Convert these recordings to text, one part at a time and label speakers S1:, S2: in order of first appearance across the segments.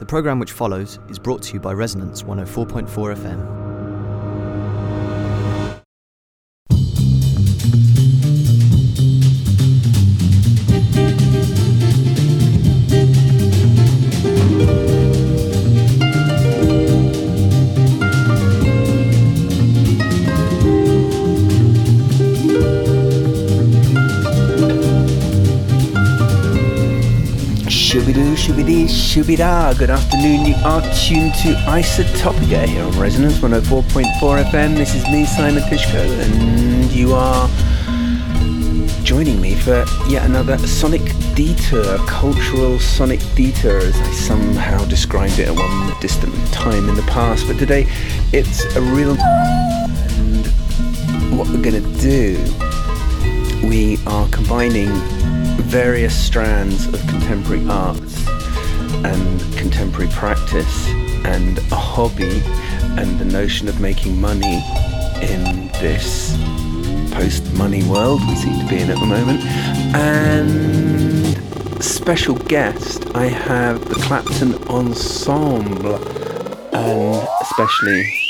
S1: The programme which follows is brought to you by Resonance 104.4 FM.
S2: Good afternoon. You are tuned to Isotopica here on Resonance 104.4 FM. This is me, Simon Tyszko, and you are joining me for yet another sonic detour, cultural sonic detour, as I somehow described it at one distant time in the past. But today, it's a real. And what we're going to do, we are combining various strands of contemporary arts and contemporary practice and a hobby and the notion of making money in this post money world we seem to be in at the moment. And special guest, I have the Clapton Ensemble and especially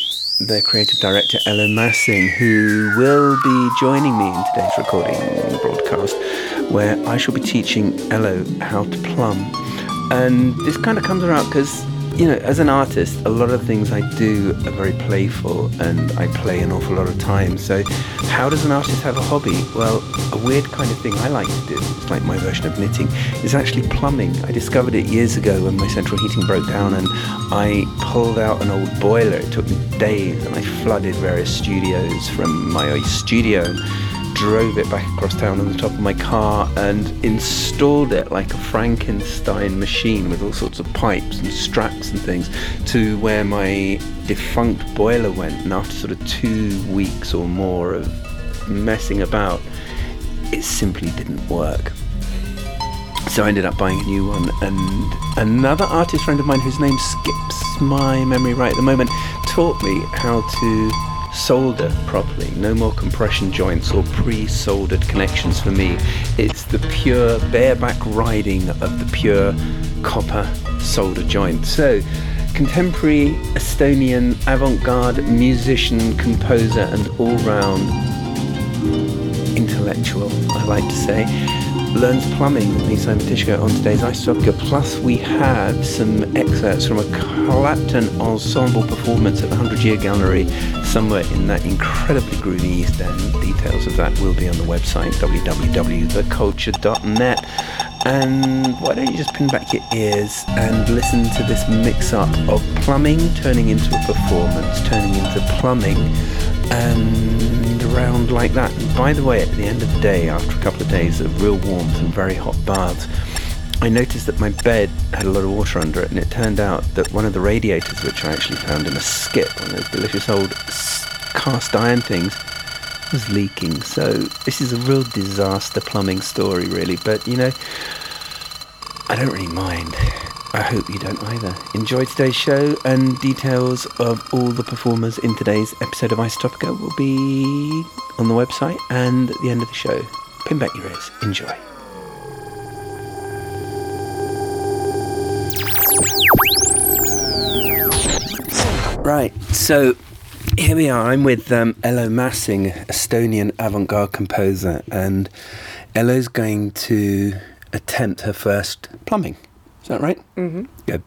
S2: their creative director Elo Masing, who will be joining me in today's recording broadcast, where I shall be teaching Elo how to plumb. And this kind of comes around because, you know, as an artist, a lot of things I do are very playful and I play an awful lot of time. So, how does an artist have a hobby? Well, a weird kind of thing I like to do, it's like my version of knitting, is actually plumbing. I discovered it years ago when my central heating broke down and I pulled out an old boiler. It took me days and I flooded various studios from my studio drove it back across town on the top of my car and installed it like a Frankenstein machine with all sorts of pipes and straps and things to where my defunct boiler went. And after sort of two weeks or more of messing about, it simply didn't work. So I ended up buying a new one, and another artist friend of mine whose name skips my memory right at the moment taught me how to solder properly. No more compression joints or pre-soldered connections for me. It's the pure bareback riding of the pure copper solder joint. So, contemporary Estonian avant-garde musician, composer, and all-round intellectual, I like to say learns plumbing with me, Simon Tyszko, on today's Isotopica. Plus, we had some excerpts from a Clapton ensemble performance at the 100 Year Gallery somewhere in that incredibly groovy East End. Details of that will be on the website www.theculture.net. And why don't you just pin back your ears and listen to this mix up of plumbing turning into a performance, turning into plumbing, and around like that. And by the way, at the end of the day, after a couple of days of real warmth and very hot baths, I noticed that my bed had a lot of water under it, and it turned out that one of the radiators, which I actually found in a skip, one of those delicious old cast iron things, was leaking. So this is a real disaster plumbing story, really. But you know, I don't really mind. I hope you don't either. Enjoy today's show, and details of all the performers in today's episode of Isotopica will be on the website and at the end of the show. Pin back your ears. Enjoy. Right, so here we are. I'm with um, Elo Masing, Estonian avant garde composer, and Elo's going to attempt her first plumbing. Is that right?
S3: Mm-hmm.
S2: Good.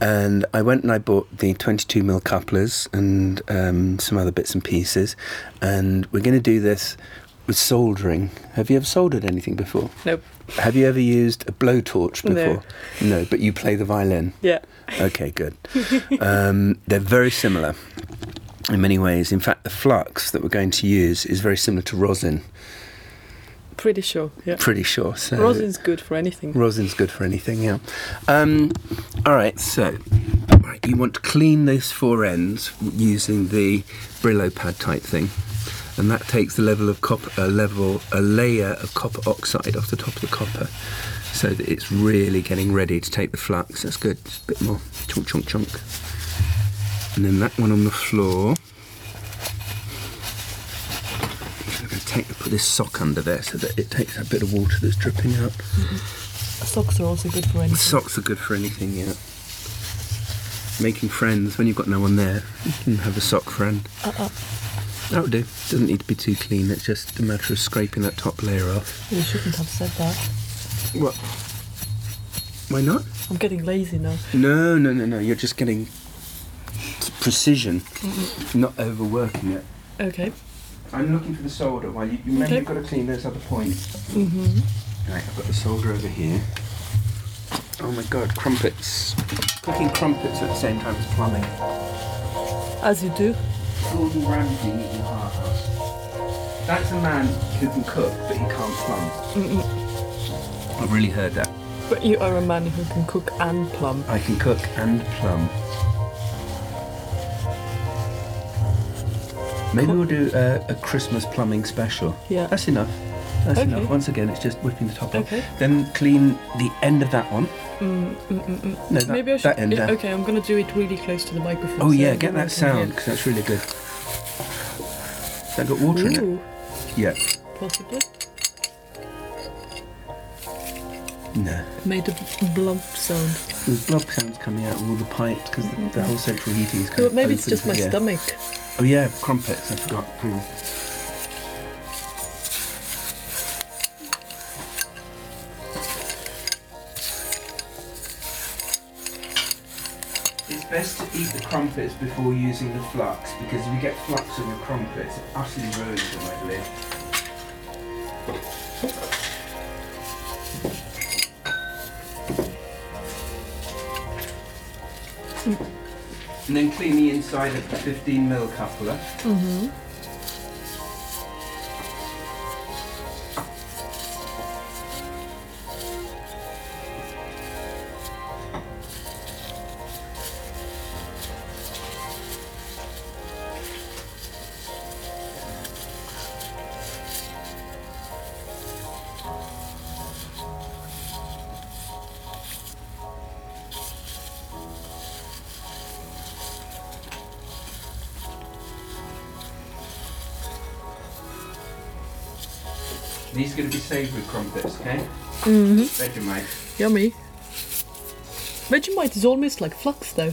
S2: And I went and I bought the 22 mil couplers and um, some other bits and pieces, and we're going to do this with soldering. Have you ever soldered anything before?
S3: Nope.
S2: Have you ever used a blowtorch
S3: No.
S2: before? No, but you play the violin.
S3: Yeah.
S2: Okay, good. um, they're very similar in many ways. In fact, the flux that we're going to use is very similar to rosin.
S3: Pretty sure. Yeah.
S2: Pretty sure. So
S3: Rosin's good for anything.
S2: Rosin's good for anything, yeah. Um, all right, so right, you want to clean those four ends using the Brillo pad type thing, and that takes the level of copper, a level, a layer of copper oxide off the top of the copper, so that it's really getting ready to take the flux. That's good. Just a bit more chunk, chunk, chunk, and then that one on the floor. I'm going to take put this sock under there so that it takes that bit of water that's dripping out.
S3: Socks are also good for anything.
S2: Socks are good for anything, yeah. making friends when you've got no one there. You can have a sock friend.
S3: Uh-uh.
S2: That would do. Doesn't need to be too clean. It's just a matter of scraping that top layer off.
S3: You shouldn't have said that.
S2: What? Why not?
S3: I'm getting lazy now.
S2: No, no, no, no. You're just getting precision, not overworking it.
S3: Okay.
S2: I'm looking for the solder while you, you remember
S3: Okay.
S2: you've got to clean those other points.
S3: Mm-hmm.
S2: Right, I've got the solder over here. Oh my god, crumpets. Cooking crumpets at the same time as plumbing.
S3: As you do.
S2: Gordon Ramsay eating Heart House. That's a man who can cook, but he can't plumb.
S3: Mm-mm.
S2: I've really heard that.
S3: But you are a man who can cook and plumb.
S2: I can cook and plumb. Maybe we'll do a, a Christmas plumbing special.
S3: Yeah.
S2: That's enough. That's
S3: Okay.
S2: enough. Once again, it's just whipping the top off.
S3: Okay.
S2: Then clean the end of that one.
S3: Mm, mm, mm, mm.
S2: No, that,
S3: Maybe I should.
S2: that end
S3: yeah,
S2: there.
S3: okay, I'm gonna do it really close to the microphone.
S2: Oh
S3: so
S2: yeah, get that sound because that's really good. That got water in it.
S3: Ooh,
S2: Yeah.
S3: possibly.
S2: No.
S3: Made a blump sound.
S2: There's blob sounds coming out of all the pipes because the, the whole central heating is kind
S3: Well, maybe it's just my
S2: the air.
S3: stomach.
S2: Oh yeah, crumpets. I forgot. Hmm. It's best to eat the crumpets before using the flux because if you get flux on your crumpets, it utterly ruins them, I believe. And then clean the inside of the 15 mil coupler.
S3: Mm-hmm.
S2: These are going to be savoury crumpets, okay?
S3: Mm-hmm.
S2: Vegemite.
S3: Yummy. Vegemite is almost like flux, though.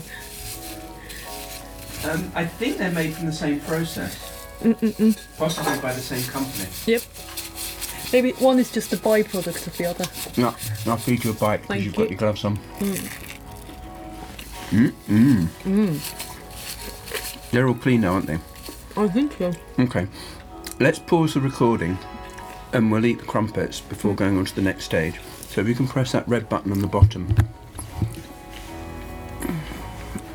S2: Um, I think they're made from the same process,
S3: Mm-mm-mm.
S2: possibly by the same company.
S3: Yep. Maybe one is just a byproduct of the other.
S2: No, I'll feed you a bite because
S3: Thank
S2: you've got
S3: you.
S2: your gloves on.
S3: Mm.
S2: Mm, mm.
S3: Mm.
S2: They're all clean now, aren't they?
S3: I think so.
S2: Okay. Let's pause the recording and we'll eat the crumpets before going on to the next stage. So if you can press that red button on the bottom.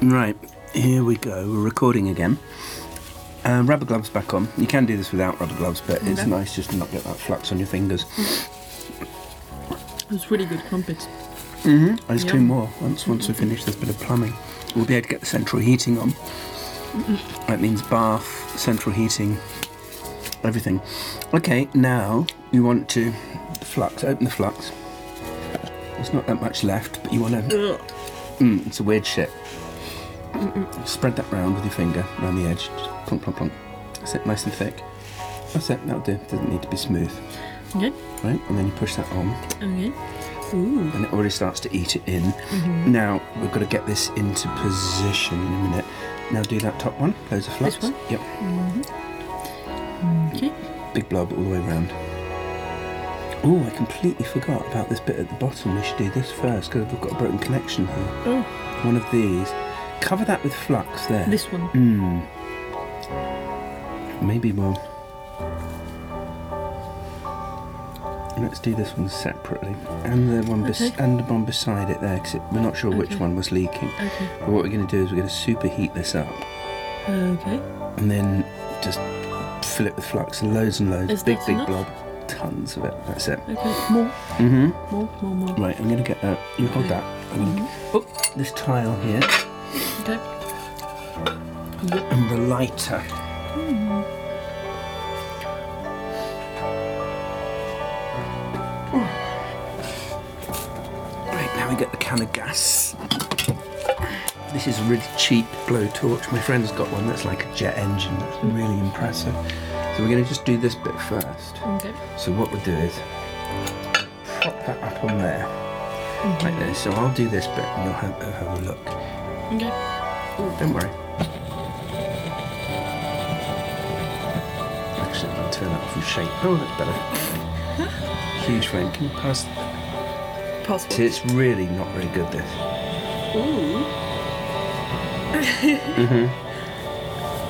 S2: Right, here we go. We're recording again. Um, rubber gloves back on. You can do this without rubber gloves, but it's
S3: Okay.
S2: nice just to not get that flux on your fingers.
S3: It's really good crumpets.
S2: Mm-hmm. There's two
S3: Yum.
S2: more. Once once we finish this bit of plumbing, we'll be able to get the central heating on. That means bath, central heating, everything. Okay, now you want to flux. Open the flux. There's not that much left, but you want to. Mm, it's a weird shit. Spread that round with your finger around the edge. Just plonk, plonk, plonk. That's it, nice and thick. That's it. That'll do. Doesn't need to be smooth,
S3: Okay.
S2: right? And then you push that on.
S3: Okay. Ooh.
S2: and it already starts to eat it in.
S3: Mm-hmm.
S2: Now we've got to get this into position in a minute. Now do that top one, close the flux.
S3: one?
S2: Yep,
S3: Okay.
S2: big blob all the way around. Oh, I completely forgot about this bit at the bottom. We should do this first because we've got a broken connection here.
S3: Oh,
S2: One of these. Cover that with flux there.
S3: this one.
S2: Hmm. Maybe we'll. Let's do this one separately, and the one bes-
S3: Okay.
S2: and the one beside it there, because we're not sure which one was leaking.
S3: Okay.
S2: But what we're going to do is we're going to superheat this up,
S3: Okay.
S2: and then just fill it with flux, and loads and loads,
S3: Is
S2: big big
S3: enough?
S2: blob, tons of it. That's it.
S3: Okay. More.
S2: Mhm.
S3: More. More. More.
S2: Right, I'm going to get that. You hold
S3: Okay.
S2: that. I'm to oh, this tile here
S3: Okay. Yep.
S2: and the lighter. Right, now we get the can of gas. This is a really cheap blowtorch. My friend's got one that's like a jet engine. That's really impressive. So we're going to just do this bit first.
S3: Okay.
S2: So what we'll do is prop that up on there,
S3: Mm-hmm.
S2: like this. So I'll do this bit and you'll have, have a look.
S3: Okay.
S2: Don't worry. Actually, I'll turn that from shape. Oh, that's better. Huge flame. Can you pass?
S3: Password.
S2: See, it's really not very good. This.
S3: Ooh.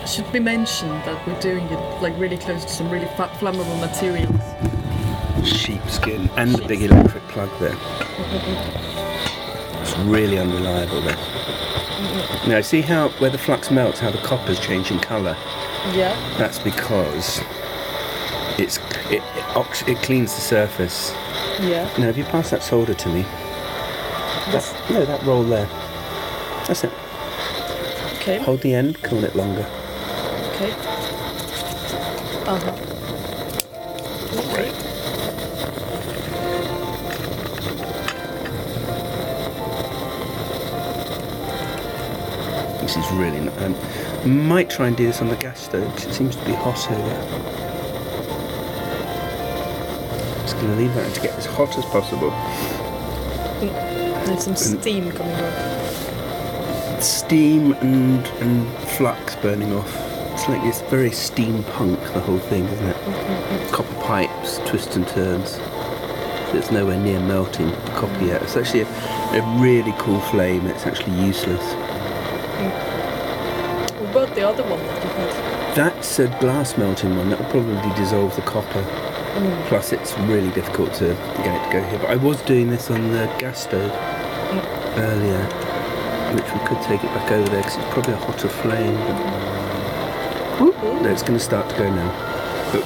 S3: Should be mentioned that we're doing it like really close to some really flammable materials?
S2: sheepskin and the big electric plug there. It's really unreliable there. Now see how where the flux melts, how the copper's changing colour.
S3: Yeah.
S2: That's because it's it it, ox- it cleans the surface.
S3: Yeah.
S2: Now if you pass that solder to me,
S3: This.
S2: that, no, that roll there. That's it.
S3: Okay.
S2: Hold the end, cool it longer.
S3: Okay. Uh huh.
S2: Right. This is really. Not, um, might try and do this on the gas stove 'cause it seems to be hot over. Just going to leave that to get as hot as possible.
S3: There's some steam coming off.
S2: Steam and and flux burning off. It's like it's very steampunk the whole thing, isn't it? Mm-hmm. Copper pipes, twists and turns. It's nowhere near melting the copper yet. It's actually a, a really cool flame. It's actually useless. Mm.
S3: What about the other one that you had?
S2: That's a glass melting one. That will probably dissolve the copper. Mm. Plus, it's really difficult to get it to go here. But I was doing this on the gas stove mm. earlier, which we could take it back over there because it's probably a hotter flame. But no, it's going to start to go now. But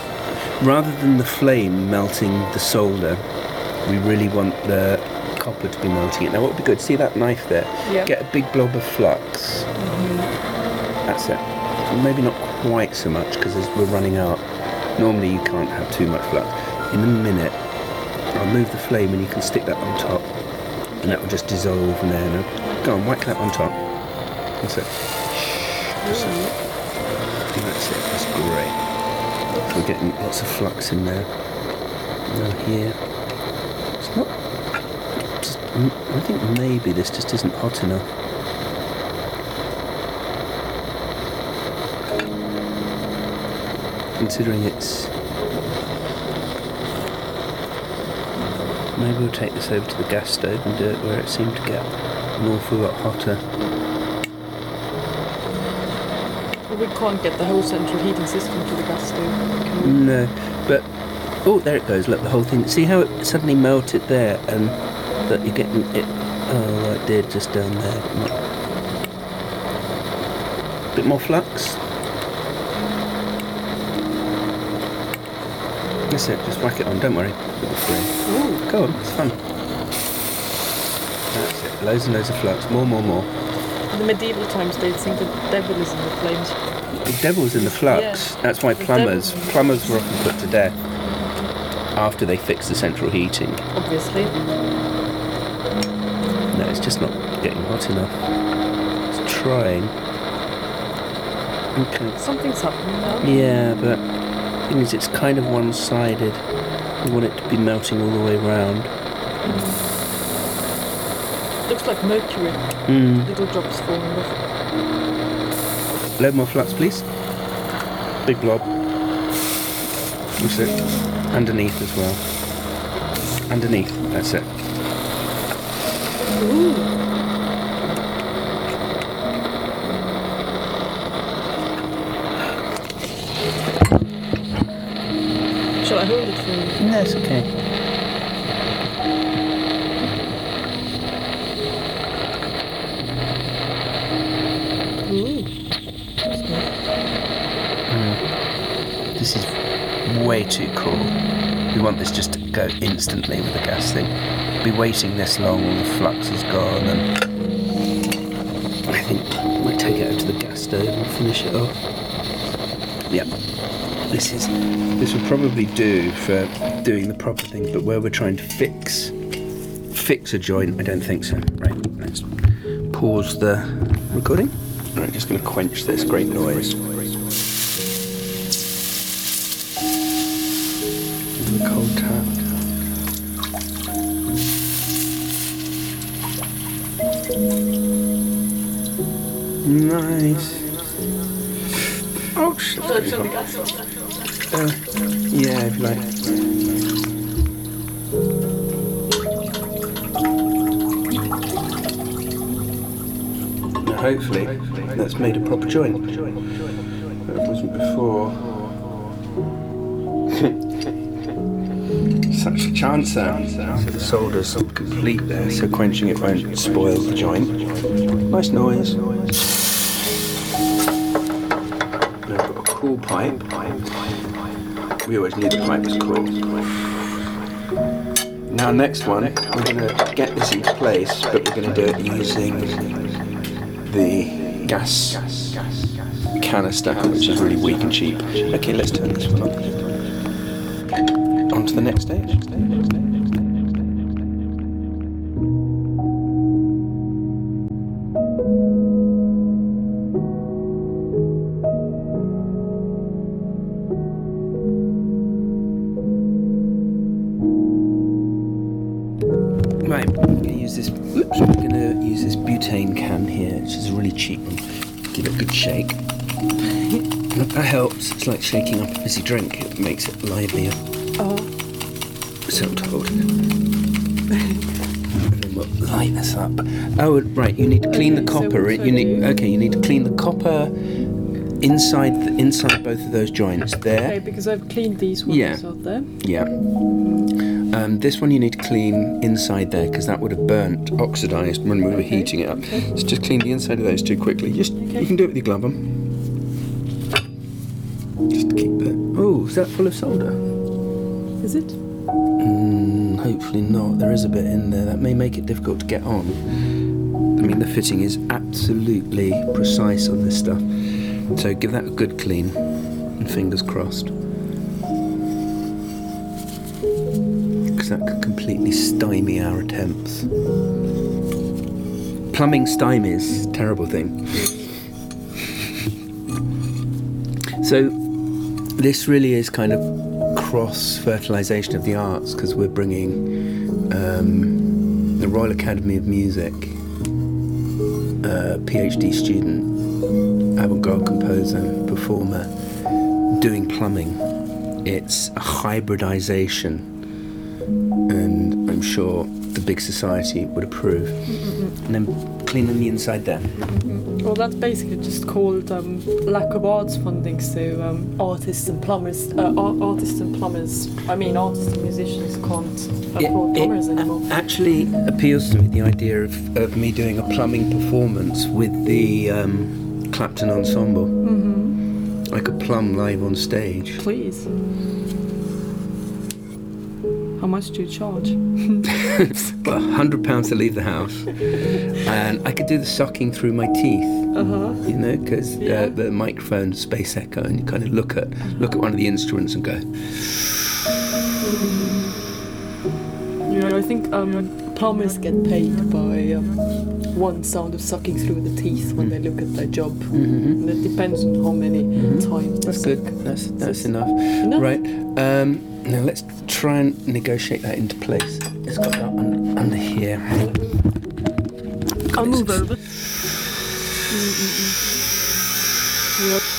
S2: rather than the flame melting the solder, we really want the copper to be melting it. Now, what would be good? See that knife there?
S3: Yeah.
S2: Get a big blob of flux. Mhm. That's it. Maybe not quite so much because we're running out. Normally you can't have too much flux. In a minute, I'll move the flame and you can stick that on top, and that will just dissolve in there. Now, go on, whack that on top. That's it. That's great. We're getting lots of flux in there. Now here, it's not. I think maybe this just isn't hot enough. considering it's. Maybe we'll take this over to the gas stove and do it where it seemed to get an awful lot hotter.
S3: We can't get the whole central heating system to the gas stove.
S2: No, but oh, there it goes. Look, the whole thing. See how it suddenly melted there, and that you're getting it. Oh, it did just down there. but not- Bit more flux. That's it. Just whack it on. Don't worry.
S3: Ooh.
S2: Go on, it's fun. That's it. Loads and loads of flux. More, more, more.
S3: In medieval times, they'd think the devil is in the flames.
S2: The devil's in the flux.
S3: Yeah.
S2: That's why plumbers plumbers were often put to death after they fixed the central heating.
S3: Obviously.
S2: No, it's just not getting hot enough. It's trying. Okay.
S3: Something's happening now.
S2: Yeah, but the thing is, it's kind of one-sided. We want it to be melting all the way round.
S3: Looks like mercury.
S2: Mm.
S3: Little drops falling off.
S2: Load more flux, please. Big blob. That's it. Underneath as well. Underneath. That's it.
S3: Ooh. Shall I hold it for you?
S2: No, it's okay.
S3: Ooh. That's good.
S2: This is way too cool. We want this just to go instantly with the gas thing. Be waiting this long, all the flux is gone, and I think I might take it out to the gas stove and finish it off. Yep. This is this will probably do for doing the proper thing, but where we're trying to fix fix a joint, I don't think so. Right, let's pause the recording. Right, just going to quench this great noise. Uh, yeah, if you like. Now, hopefully, that's made a proper joint. That wasn't before. Such a chancer. So the solder's complete there, so quenching it won't spoil the joint. Nice noise. Pipe. We always knew the pipe was cool. Now next one, we're going to get this into place, but we're going to do it using the gas canister, which is really weak and cheap. Okay, let's turn this one on. On to the next stage. It's like shaking up a fizzy drink. It makes it livelier.
S3: Oh.
S2: So I'm told. and then we'll light this up. Oh, right. You need to clean
S3: Okay,
S2: the copper.
S3: which
S2: you need. Okay, you need to clean the copper inside the, inside both of those joints there.
S3: Okay, because I've cleaned these ones
S2: Yeah.
S3: out there.
S2: Yeah. Um, this one you need to clean inside there because that would have burnt, oxidized when we were
S3: Okay,
S2: heating it up.
S3: okay.
S2: So just clean the inside of those two quickly. Just
S3: Okay.
S2: you can do it with your glove on. Is that full of solder?
S3: Is it?
S2: Mm, hopefully not. There is a bit in there that may make it difficult to get on. I mean, the fitting is absolutely precise on this stuff. So give that a good clean, and fingers crossed. Because that could completely stymie our attempts. Plumbing stymies, terrible thing. So, this really is kind of cross fertilization of the arts because we're bringing um, the Royal Academy of Music, a PhD student, avant garde composer, performer, doing plumbing. It's a hybridization, and I'm sure the big society would approve. And then cleaning the inside there.
S3: Well, that's basically just called um, lack of arts funding. So um, artists and plumbers, uh, ar- artists and plumbers. I mean, artists and musicians can't afford
S2: it
S3: plumbers anymore.
S2: actually appeals to me the idea of, of me doing a plumbing performance with the um, Clapton Ensemble.
S3: hmm
S2: I could plumb live on stage.
S3: Please. How much do you charge?
S2: well, hundred pounds to leave the house, and I could do the sucking through my teeth.
S3: Uh huh.
S2: You know, because
S3: Yeah.
S2: uh, the microphone space echo, and you kind of look at look at one of the instruments and go,
S3: You know, I think um, plumbers get paid by um, one sound of sucking through the teeth when they look at their job.
S2: mm-hmm.
S3: And it depends on how many
S2: Mhm.
S3: times
S2: "That's good. That's that's enough."
S3: Enough?
S2: Right. Um, now let's try and negotiate that into place. It's got that un- under here.
S3: I'll move over. Yep.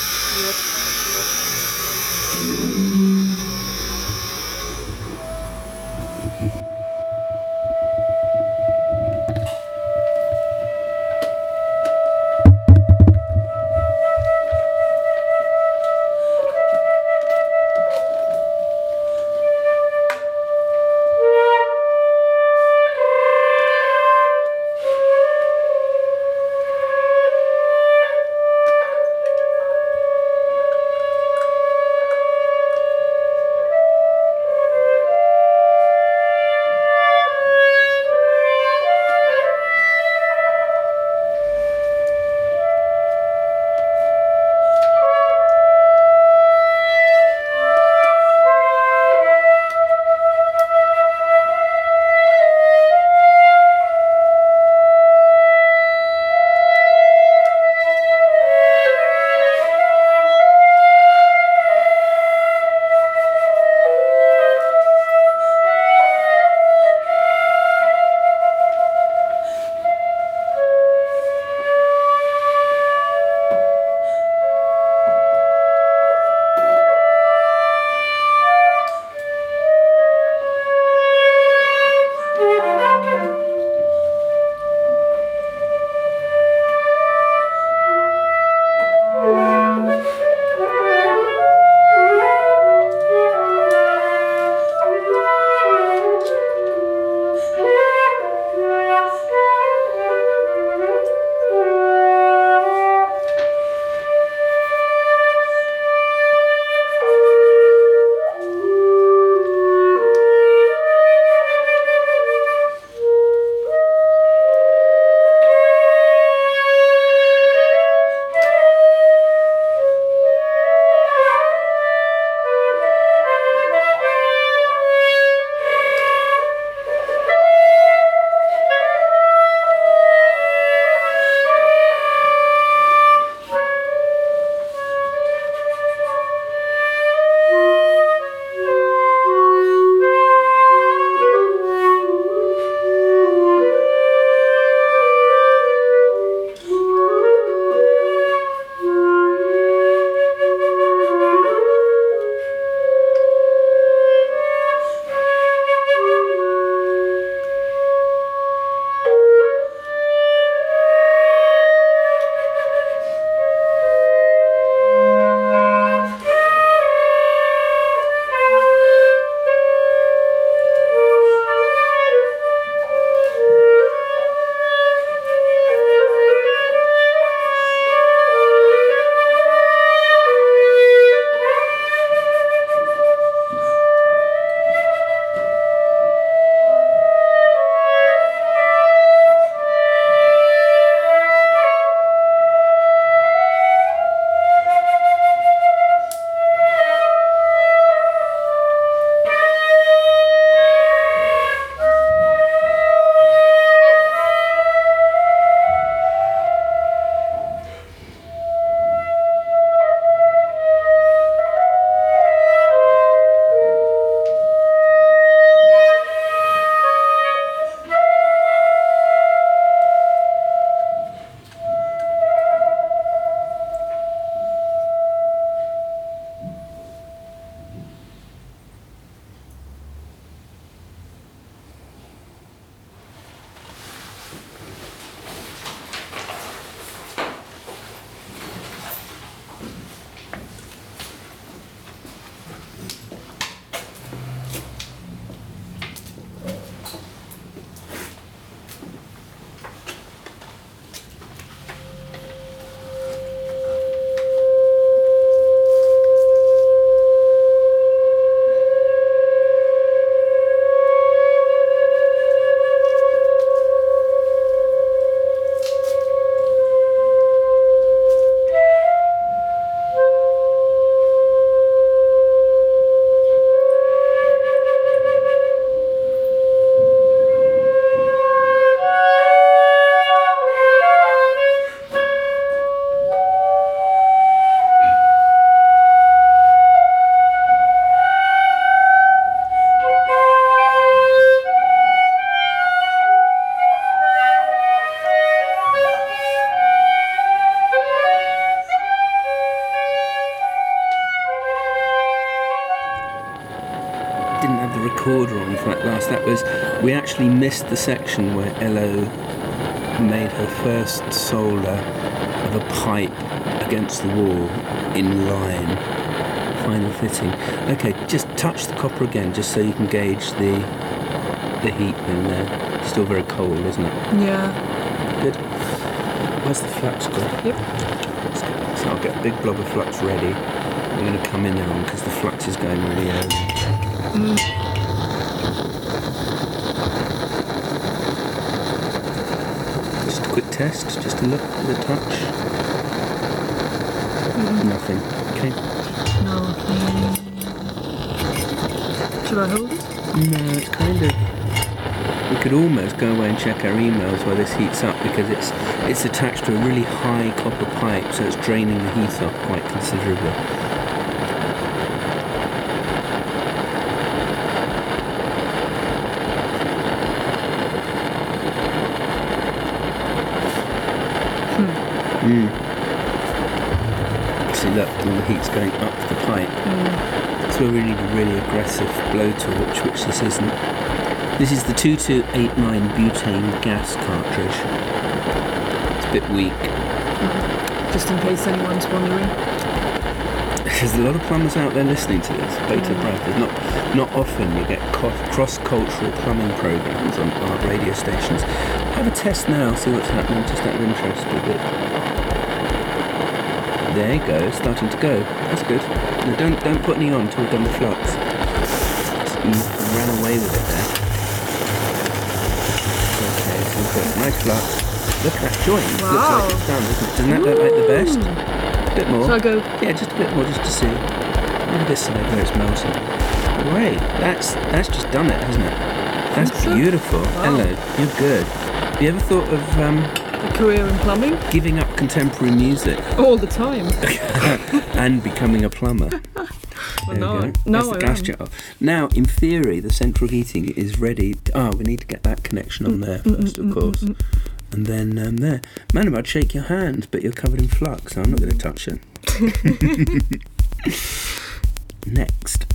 S2: Recorder on for that last. That was we actually missed the section where Elo made her first solder of a pipe against the wall in line. Final fitting. Okay, just touch the copper again, just so you can gauge the the heat in there. Still very cold, isn't it?
S3: Yeah.
S2: Good. Where's the flux gone?
S3: Yep.
S2: So I'll get a big blob of flux ready. I'm going to come in now because the flux is going really early. Just a quick test, just a look at the touch. Nothing. Okay.
S3: No. mm. Should I hold it?
S2: No, it's kind of. We could almost go away and check our emails while this heats up because it's it's attached to a really high copper pipe, so it's draining the heat up quite considerably. Hmm. Look, all the heat's going up the pipe. Mm. So we really need a really aggressive blowtorch, which this isn't. This is the 2289 butane gas cartridge. It's a bit weak. Mm-hmm.
S3: Just in case anyone's wondering.
S2: There's a lot of plumbers out there listening to this. Beta mm. breath. There's not not often you get cross-cultural plumbing programs on our radio stations. Have a test now, see what's happening, just out of interest with it. There you go, it's starting to go. That's good. No, don't don't put any on until we've done the flux. You ran away with it there. Okay, so we've got a nice flux. Look at that joint. Looks
S3: Wow.
S2: like it's done, doesn't it? Doesn't that look like the best? A bit more.
S3: Shall I go?
S2: Yeah, just a bit more, just to see. Look at this side where it's melting. Great, that's that's just done it, hasn't it? That's
S3: so?
S2: beautiful.
S3: Wow.
S2: Hello, you're good. Have you ever thought of um,
S3: A career in plumbing?
S2: giving up contemporary music
S3: All the time.
S2: and becoming a plumber?
S3: Well, no,
S2: you go.
S3: I- no,
S2: That's the gas jet. Now, in theory, the central heating is ready. Oh, we need to get that connection on there first, of course. And then um, there. Man, I'd shake your hand, but you're covered in flux, so I'm not going to touch it. Next.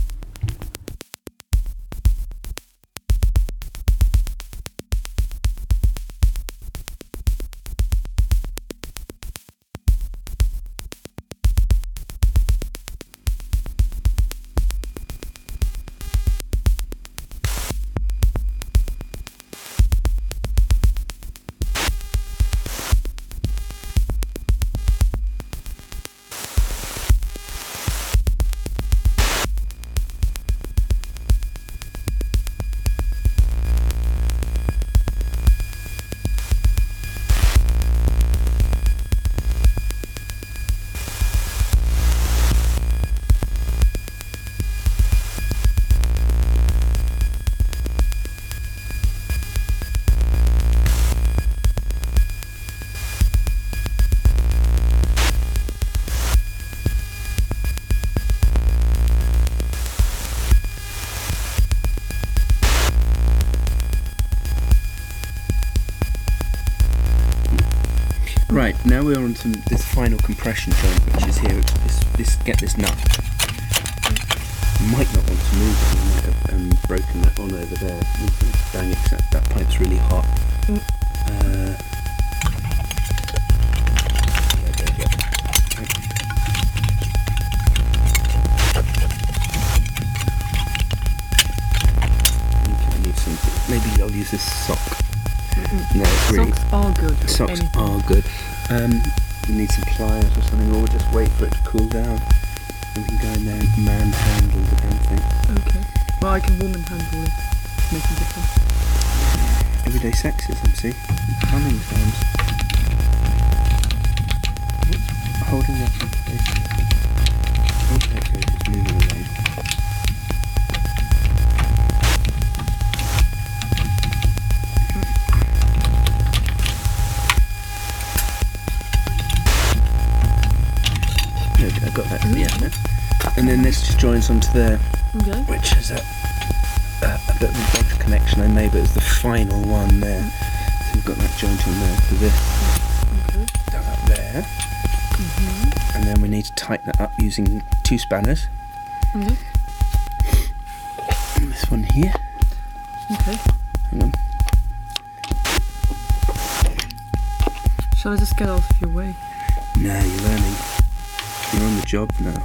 S2: Now we're on to this final compression joint, which is here. This, this, get this nut. You might not want to move it. You might have um, broken that on over there. Dang it, that, that pipe's really hot.
S3: Mm.
S2: Uh, yeah, there you go. Okay, I need some. Maybe I'll use this sock. No, it's really.
S3: Socks are good.
S2: Socks
S3: Anything.
S2: are good. Um, we need some pliers or something, or we'll just wait for it to cool down. And we can go in there and manhandle the damn thing.
S3: Okay. Well, I can woman handle it. Make a difference.
S2: Everyday sexism, see? Plumbing terms. What's holding that in place? Oh, there it's moving away. Look, I got that at the end there. And then this just joins onto there
S3: Okay.
S2: which is a, a, a bit of a bodge connection I made, but it's the final one there. Mm. So we've got that joint on there for this
S3: Okay.
S2: done up there, mm-hmm. and then we need to tighten that up using two spanners.
S3: Okay.
S2: And this this one here.
S3: Okay.
S2: Hang on.
S3: Shall I just get out of your way?
S2: No, you're learning. You're on the job now.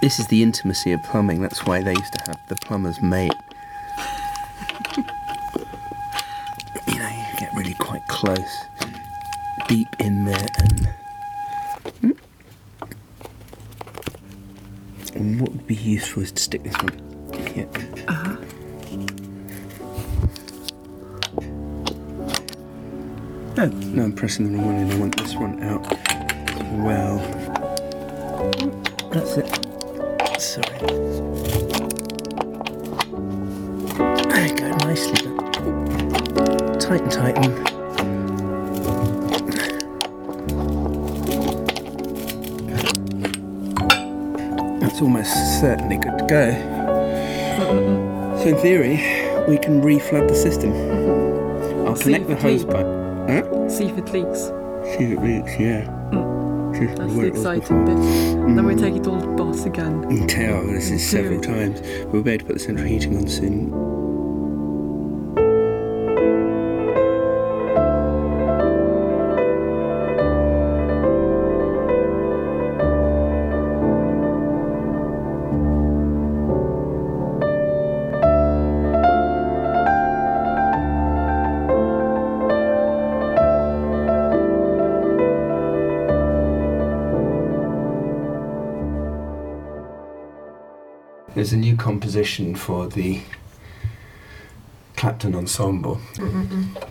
S2: This is the intimacy of plumbing. That's why they used to have the plumber's mate. you know, you get really quite close, deep in there, and. Hmm? And what would be useful is to stick this one here. No, no, I'm pressing the wrong one and I want this one out as well. That's it. Sorry. There you go, nicely done. Tighten, tighten. That's almost certainly good to go. So in theory, we can reflood the system. I'll connect the hose pipe.
S3: Hmm? If it leaks.
S2: See if it leaks, yeah. Hmm. Just
S3: That's the exciting bit. Then we hmm. take it all to the boss again.
S2: Oh, this is several
S3: it.
S2: times. We'll be able to put the central heating on soon. There's a new composition for the Clapton Ensemble. What's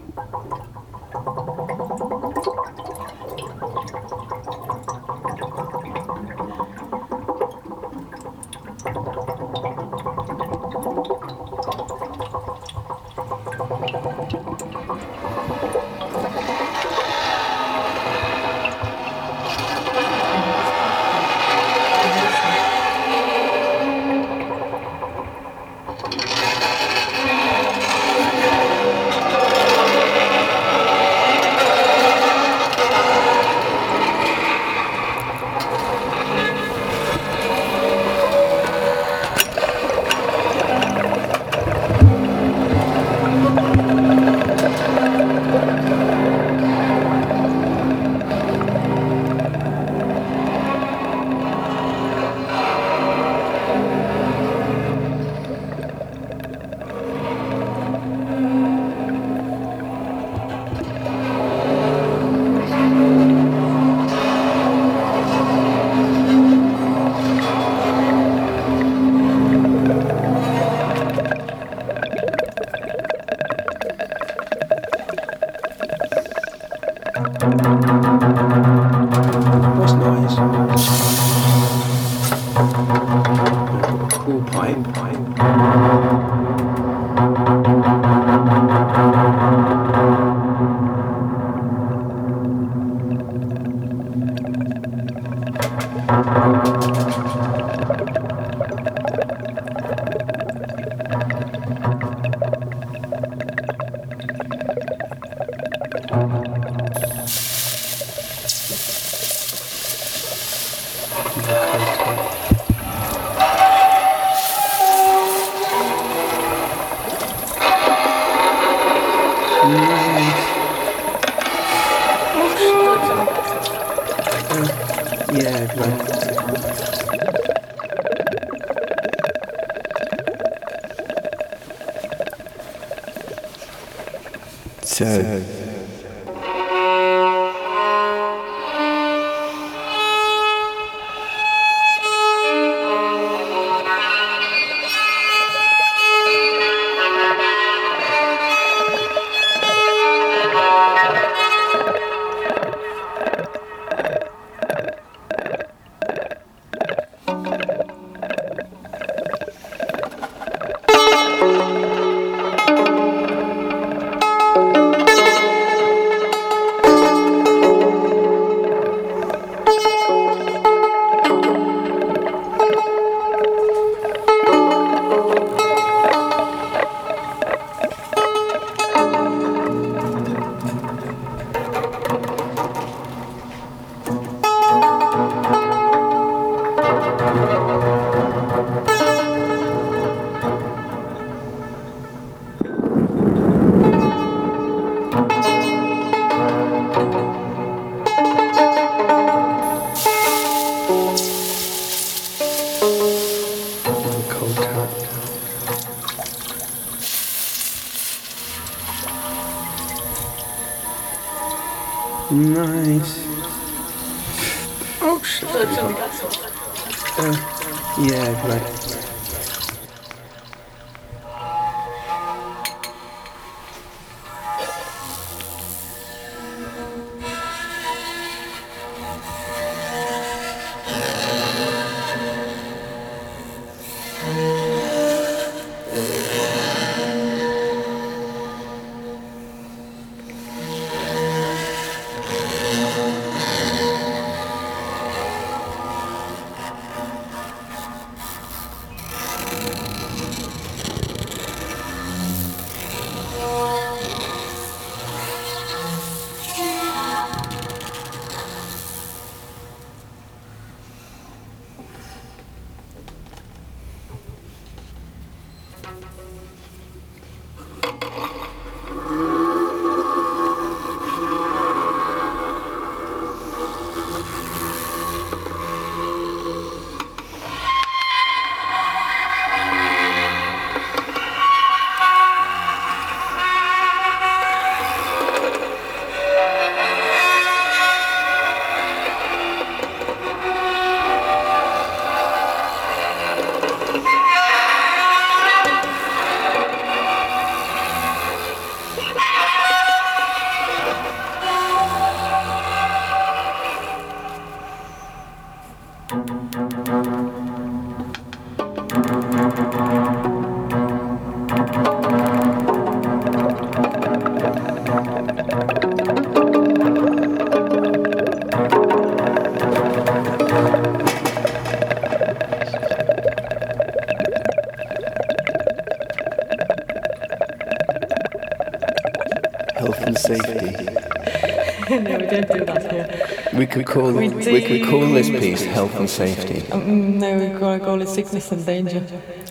S3: We
S2: call
S3: We
S2: we call this piece health and safety.
S3: Um, no, we gotta call it sickness and danger.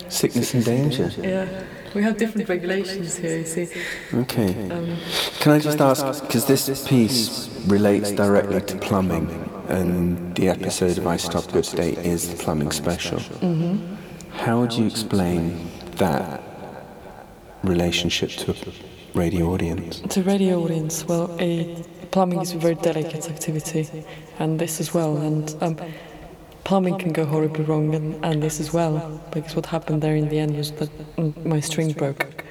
S2: Sickness and danger.
S3: Yeah, we have different regulations here. You see,
S2: Okay.
S3: um,
S2: Can I just ask, because this piece relates directly to plumbing, and the episode of I Stop Good State is the plumbing special. How would you explain that relationship to a radio audience?
S3: to radio audience, well, a, plumbing is a very delicate activity, and this as well. And um, plumbing can go horribly wrong, and, and this as well, because what happened there in the end was that mm, my string broke.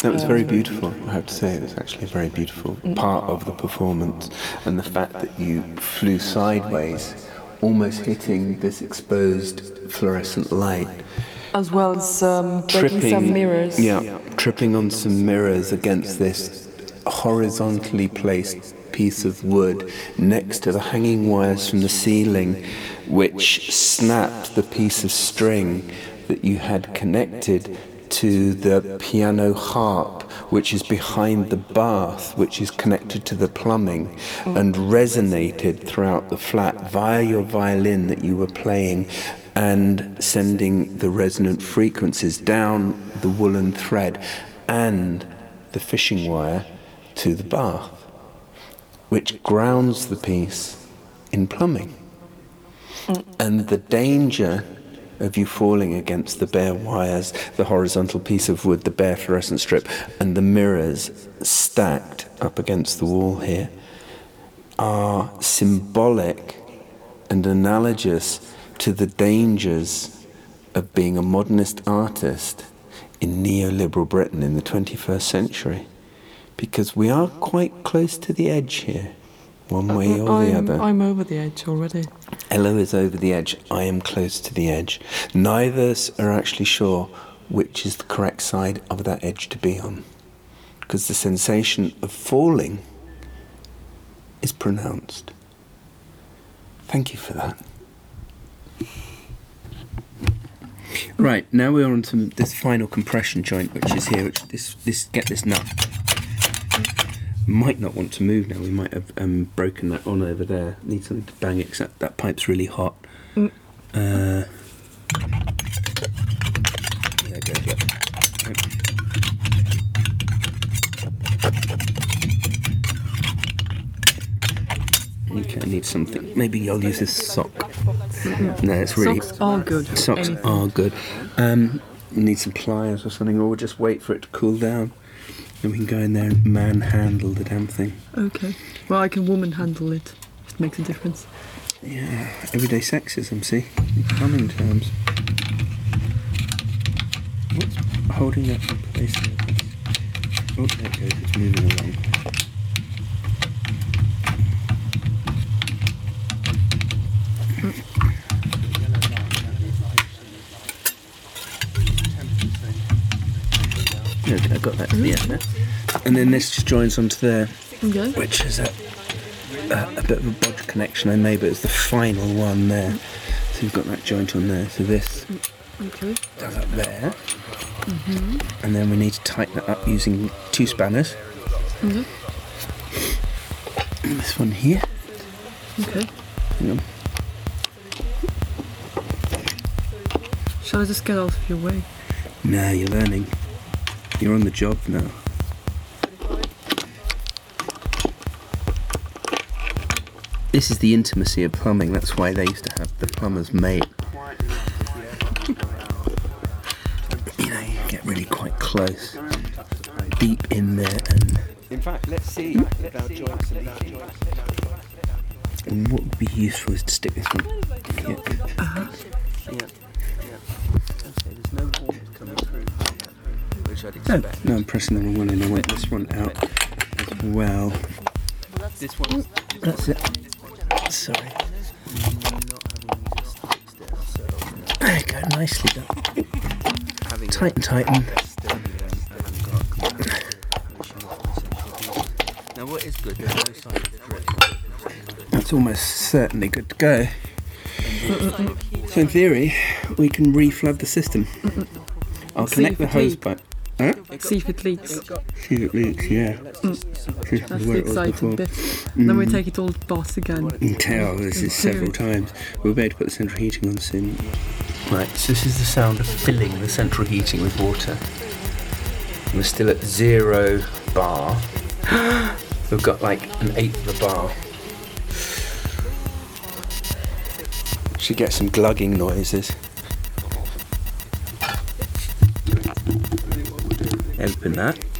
S2: That was very beautiful, I have to say. It was actually a very beautiful part of the performance. And the fact that you flew sideways, almost hitting this exposed fluorescent light.
S3: As well as um, breaking some mirrors.
S2: Yeah, tripping on some mirrors against this horizontally placed piece of wood next to the hanging wires from the ceiling, which snapped the piece of string that you had connected to the piano harp, which is behind the bath, which is connected to the plumbing, and resonated throughout the flat via your violin that you were playing and sending the resonant frequencies down the woolen thread and the fishing wire to the bath, which grounds the piece in plumbing. And the danger of you falling against the bare wires, the horizontal piece of wood, the bare fluorescent strip, and the mirrors stacked up against the wall here are symbolic and analogous to the dangers of being a modernist artist in neoliberal Britain in the 21st century. Because we are quite close to the edge here, one way uh, uh, or the
S3: I'm,
S2: other.
S3: I'm over the edge already.
S2: Ella is over the edge. I am close to the edge. Neither of us are actually sure which is the correct side of that edge to be on. Because the sensation of falling is pronounced. Thank you for that. Right, now we're on to this final compression joint, which is here. Which this this get this nut. Might not want to move now. We might have um, broken that on over there. Need something to bang it 'cause that, that pipe's really hot.
S3: Mm.
S2: Uh, there it goes. Yep. Okay, I need something. Maybe I'll use this sock. No, it's really
S3: Socks are good.
S2: Socks
S3: Anything.
S2: are good. Um, need some pliers or something, or we'll just wait for it to cool down. And we can go in there and manhandle the damn thing.
S3: Okay. Well, I can woman handle it. It makes a difference.
S2: Yeah, everyday sexism, see? In plumbing terms. What's holding that in place? Oh, there it goes, it's moving along. Okay, I got that to the end there. And then this just joins onto there
S3: Okay.
S2: which is a, a, a bit of a bodge connection I made, but it's the final one there. So you've got that joint on there. So this
S3: Okay.
S2: goes up there, mm-hmm. and then we need to tighten it up using two spanners.
S3: Okay.
S2: And this one here.
S3: Okay.
S2: Hang on.
S3: Shall I just get out of your way?
S2: Nah, you're learning. You're on the job now. This is the intimacy of plumbing. That's why they used to have the plumber's mate. You know, you get really quite close, deep in there, and
S4: In fact, let's see hmm? if our joints are leaking.
S2: And what would be useful is to stick this one. Yeah.
S4: Yeah. Yeah. Which I'd
S2: No,
S4: expect.
S2: no, I'm pressing the wrong one in and I want this one out as well.
S4: This one's
S2: That's it. Sorry. There you go, nicely done.
S4: having
S2: Tighten, tighten.
S4: Now, what is good? There's no sign of drip.
S2: That's almost certainly good to go. So in theory, we can reflood the system. I'll connect the hose
S3: leaks.
S2: pipe. Huh?
S3: See if it leaks.
S2: See if it leaks, yeah. See
S3: mm.
S2: That's
S3: the exciting bit. And then we mm. take it all to boss again.
S2: Mm, tell this is several times. We'll be able to put the central heating on soon. Right, so this is the sound of filling the central heating with water. We're still at zero bar. We've got like an eighth of a bar. Should get some glugging noises. Open that.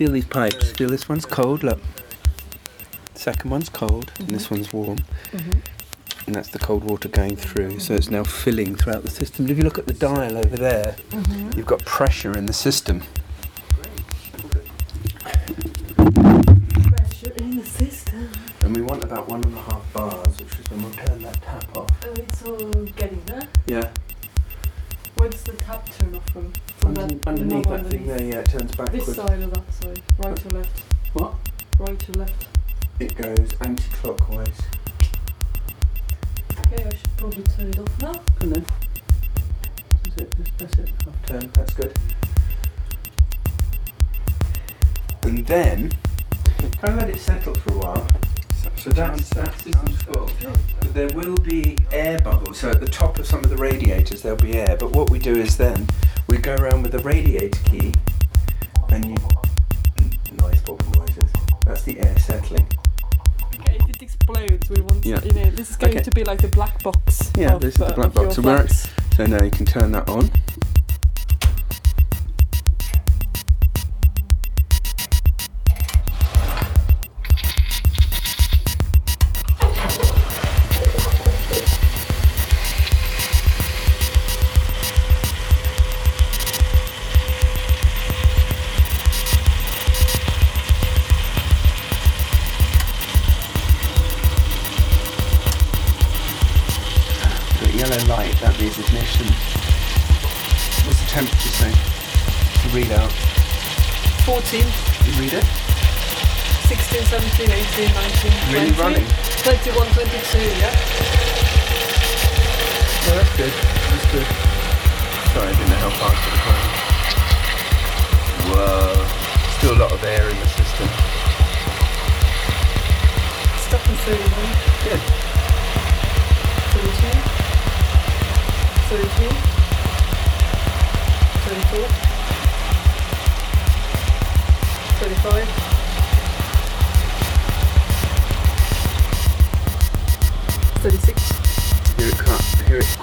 S2: Feel these pipes, feel this one's cold, look. Second one's cold, and this mm-hmm. one's warm. Mm-hmm. And that's the cold water going through, so it's now filling throughout the system. If you look at the dial over there, mm-hmm. you've got pressure in the system.
S3: Pressure in the system.
S2: And we want about one and a half bars, which is when we'll turn that tap off.
S3: Oh, it's all getting there.
S2: Yeah,
S3: Where does the tap turn off from? From
S2: underneath,
S3: that,
S2: underneath that thing there, yeah, it turns
S3: This
S2: backwards.
S3: side or that
S2: is then we go around with the radiator key and you noise bubble noises. That's the air settling.
S3: Okay, if it explodes, we want
S2: Yeah.
S3: you know this is going
S2: Okay.
S3: to be like the black box.
S2: Yeah,
S3: of,
S2: this is the
S3: uh,
S2: black
S3: your
S2: box. So we're. So now you can turn that on. good. It's good. Sorry, I didn't know how fast it was going. Whoa. Still a lot of air
S3: in
S2: the
S3: system. Stop and through. Good.
S2: Through two. Through three. Through Thirty-six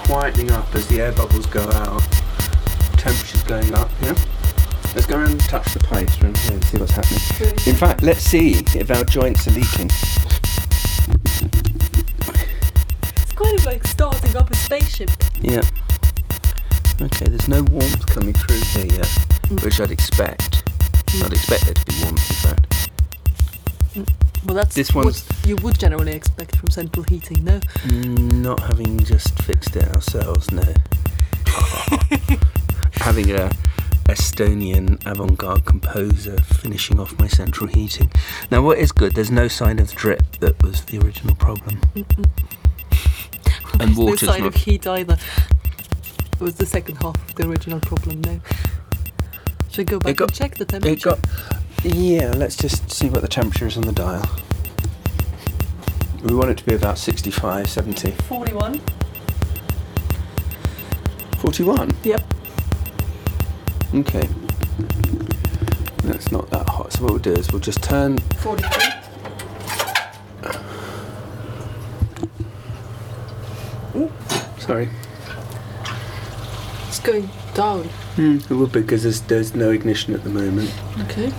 S2: quietening up as the air bubbles go out. Temperature's going up, yeah? Let's go around and touch the pipes around here and see what's happening. In fact, let's see if our joints are leaking.
S3: It's kind of like starting up a spaceship.
S2: Yeah. Okay, there's no warmth coming through here yet, mm. which I'd expect. Mm. I'd expect there to be warmth, in fact.
S3: Well, that's
S2: This one's-
S3: you would generally expect from central heating, no?
S2: Mm, Not having just fixed it ourselves, no. having a Estonian avant-garde composer finishing off my central heating. Now, what is good? There's no sign of drip that was the original problem.
S3: There's no
S2: water's
S3: sign
S2: not-
S3: of heat either. It was the second half of the original problem, no? Should I go back
S2: got-
S3: and check the
S2: It
S3: temperature?
S2: got. Yeah, let's just see what the temperature is on the dial. We want it to be about 65, 70.
S3: 41.
S2: 41?
S3: Yep.
S2: Okay. That's not that hot. So what we'll do is we'll just turn
S3: 43.
S2: Sorry.
S3: It's going down.
S2: Hmm, it will be because there's, there's no ignition at the moment.
S3: Okay.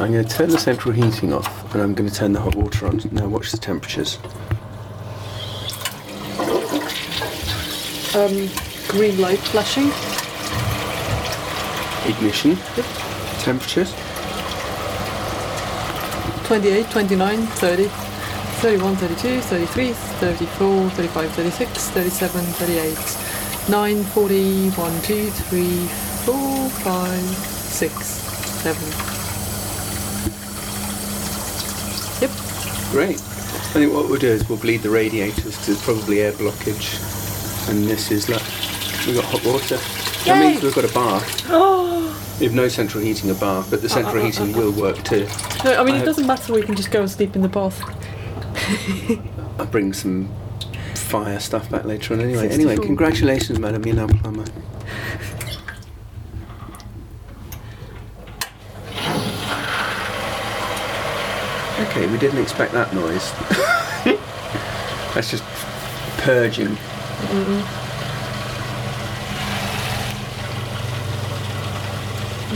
S2: I'm going to turn the central heating off and I'm going to turn the hot water on. Now watch the temperatures.
S3: Um, green light flashing.
S2: Ignition.
S3: Yep.
S2: Temperatures.
S3: 28, 29, 30, 31, 32, 33, 34, 35, 36, 37, 38, 9, 40, 1, 2, 3, 4, 5, 6, 7.
S2: Great. I think what we'll do is we'll bleed the radiators to probably air blockage. And this is like, we've got hot water. That
S3: Yay!
S2: means we've got a bath. We have no central heating a bath, but the uh, central
S3: uh, uh
S2: heating uh, will work too.
S3: No, I mean,
S2: I
S3: it doesn't matter, we can just go and sleep in the bath.
S2: I'll bring some fire stuff back later on anyway.
S3: 64.
S2: Anyway, congratulations, Madam You're now plumber. Okay, we didn't expect that noise. That's just purging. Mm-hmm.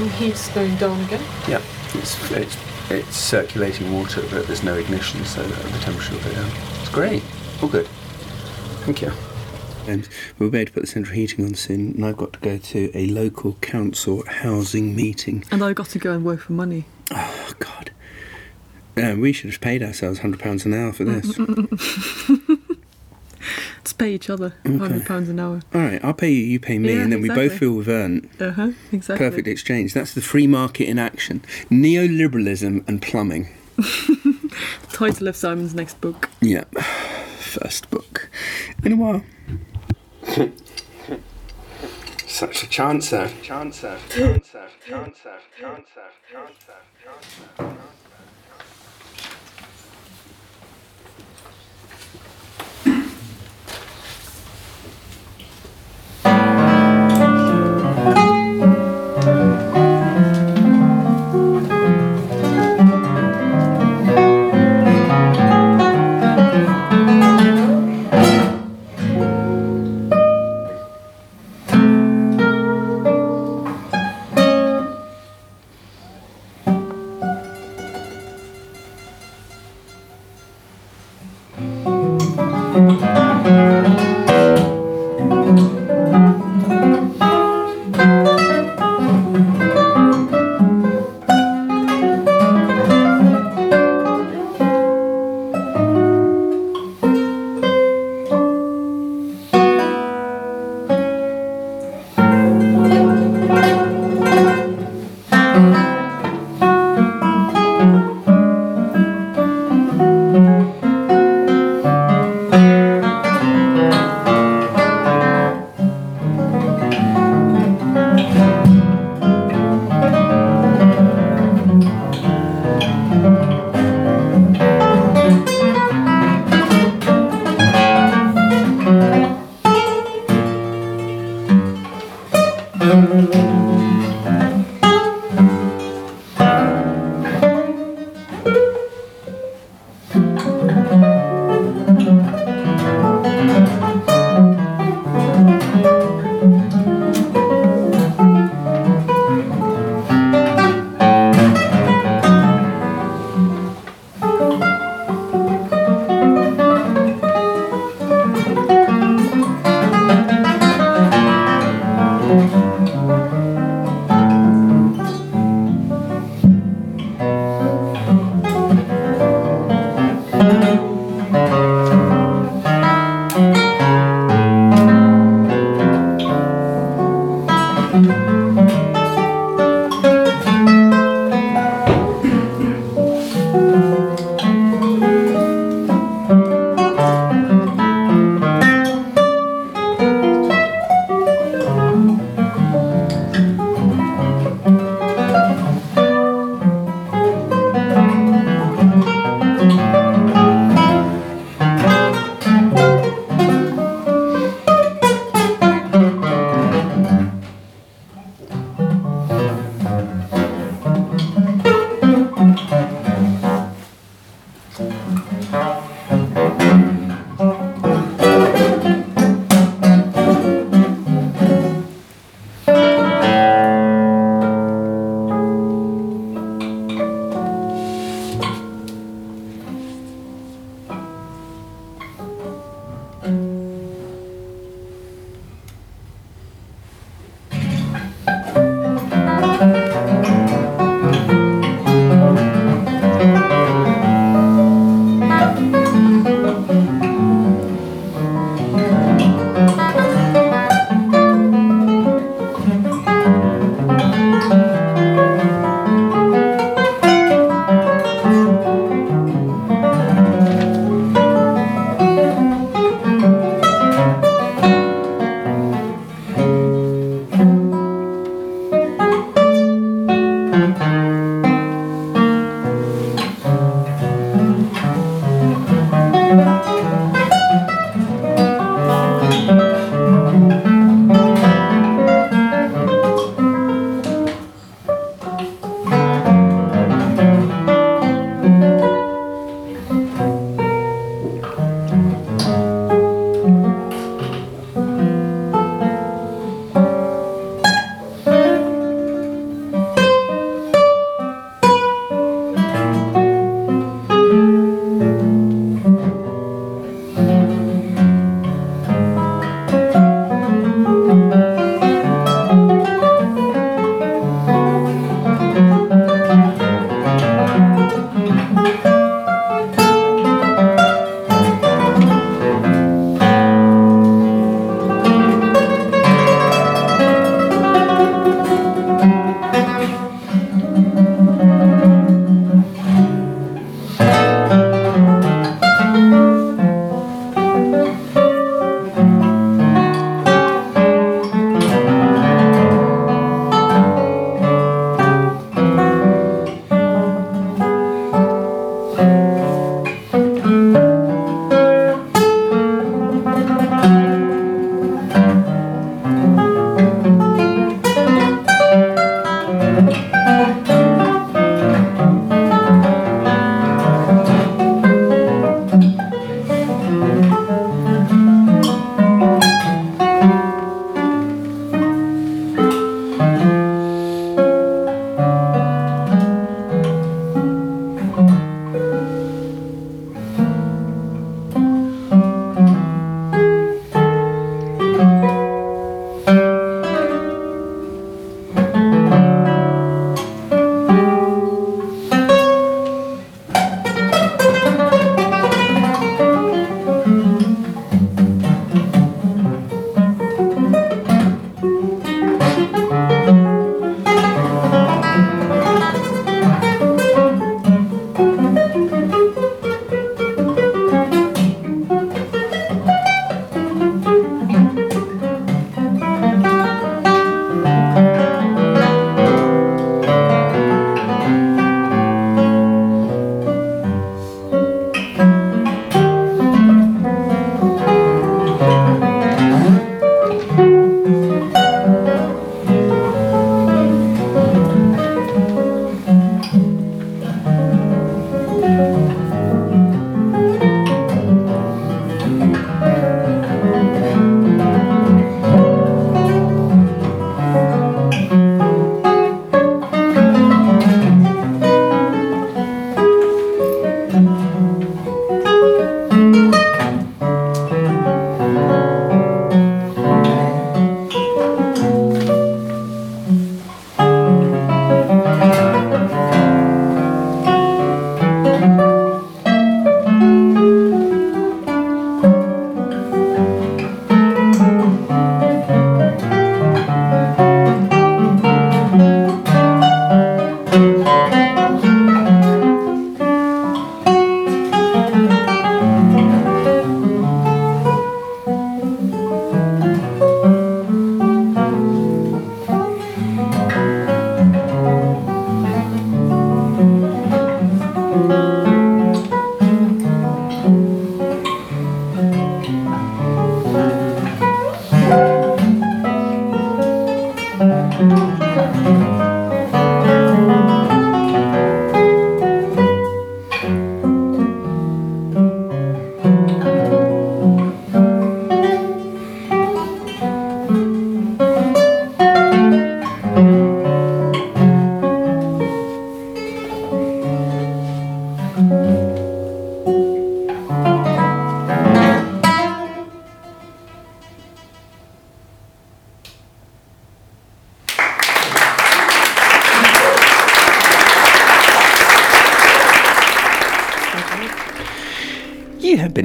S3: And heat's going down again.
S2: Yeah, it's, it's, it's circulating water, but there's no ignition, so the, the temperature will go down. It's great. All good. Thank you. And we'll be able to put the central heating on soon, and I've got to go to a local council housing meeting.
S3: And I've got to go and work for money.
S2: Oh, God. Um, we should have paid ourselves £100 an hour for this.
S3: Let's pay each other £100 an hour.
S2: All right, I'll pay you, you pay me,
S3: Yeah,
S2: and then we both
S3: exactly.
S2: feel we've earned.
S3: Uh huh, exactly.
S2: Perfect exchange. That's the free market in action. Neoliberalism and plumbing.
S3: Title of Simon's next book.
S2: Yeah. First book in a while. Such a chancer. Chancer. Chancer. Chancer. Chancer. Chancer. Chancer. You have been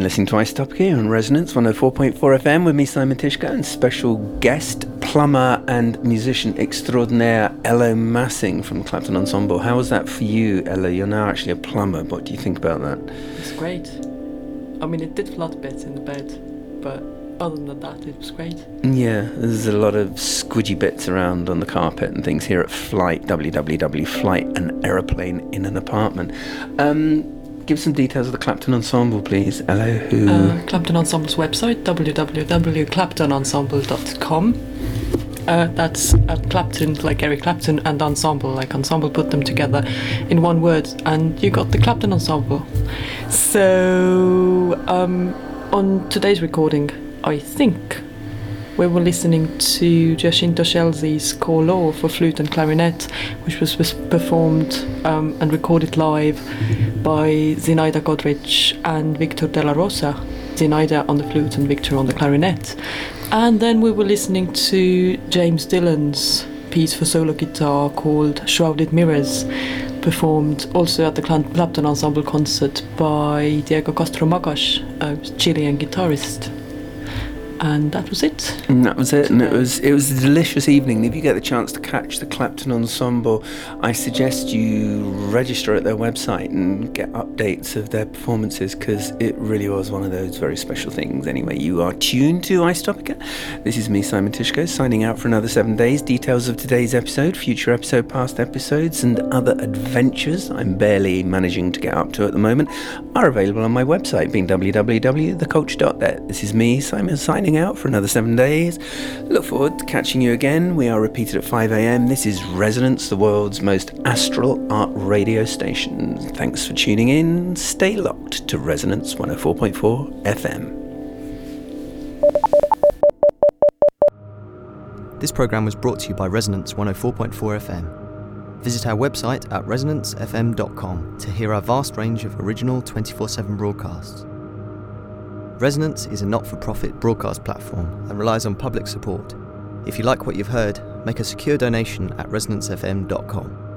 S2: listening to iStop here on Resonance 104.4 FM with me, Simon Tyszko, and special guest, plumber and musician extraordinaire Elo Masing from Clapton Ensemble. How was that for you, Elo? You're now actually a plumber. What do you think about that?
S3: It's great. I mean, it did flood a bit in the bed, but other than that, it was great.
S2: Yeah, there's a lot of squidgy bits around on the carpet and things here at Flight, www. Flight, an aeroplane in an apartment. Um, give some details of the Clapton Ensemble, please. Hello, who?
S3: Uh, Clapton Ensemble's website, www.claptonensemble.com. Uh, that's uh, Clapton, like Eric Clapton, and ensemble, like ensemble, put them together in one word, and you got the Clapton Ensemble. So, um, on today's recording, I think we were listening to Giacinto Scelsi's Ko-Lho for flute and clarinet, which was was performed um, and recorded live by Zinaida Godrich and Victor Della Rosa. Zinaida on the flute and Victor on the clarinet. And then we were listening to James Dillon's piece for solo guitar called Shrouded Mirrors, performed also at the Clapton Ensemble concert by Diego Castro Magas, a Chilean guitarist. And that was it.
S2: And that was it, and it was it was a delicious evening. If you get the chance to catch the Clapton Ensemble, I suggest you register at their website and get updates of their performances because it really was one of those very special things. Anyway, you are tuned to iStopica. This is me, Simon Tyszko, signing out for another seven days. Details of today's episode, future episode, past episodes, and other adventures I'm barely managing to get up to at the moment are available on my website, being www.thecoach.net. This is me, Simon, signing out for another seven days. Look forward to catching you again. We are repeated at 5 a.m. This is Resonance, the world's most astral art radio station. Thanks for tuning in. Stay locked to Resonance 104.4 FM.
S1: This program was brought to you by Resonance 104.4 FM. Visit our website at resonancefm.com to hear our vast range of original 24 7 broadcasts. Resonance is a not for profit broadcast platform and relies on public support. If you like what you've heard, make a secure donation at resonancefm.com.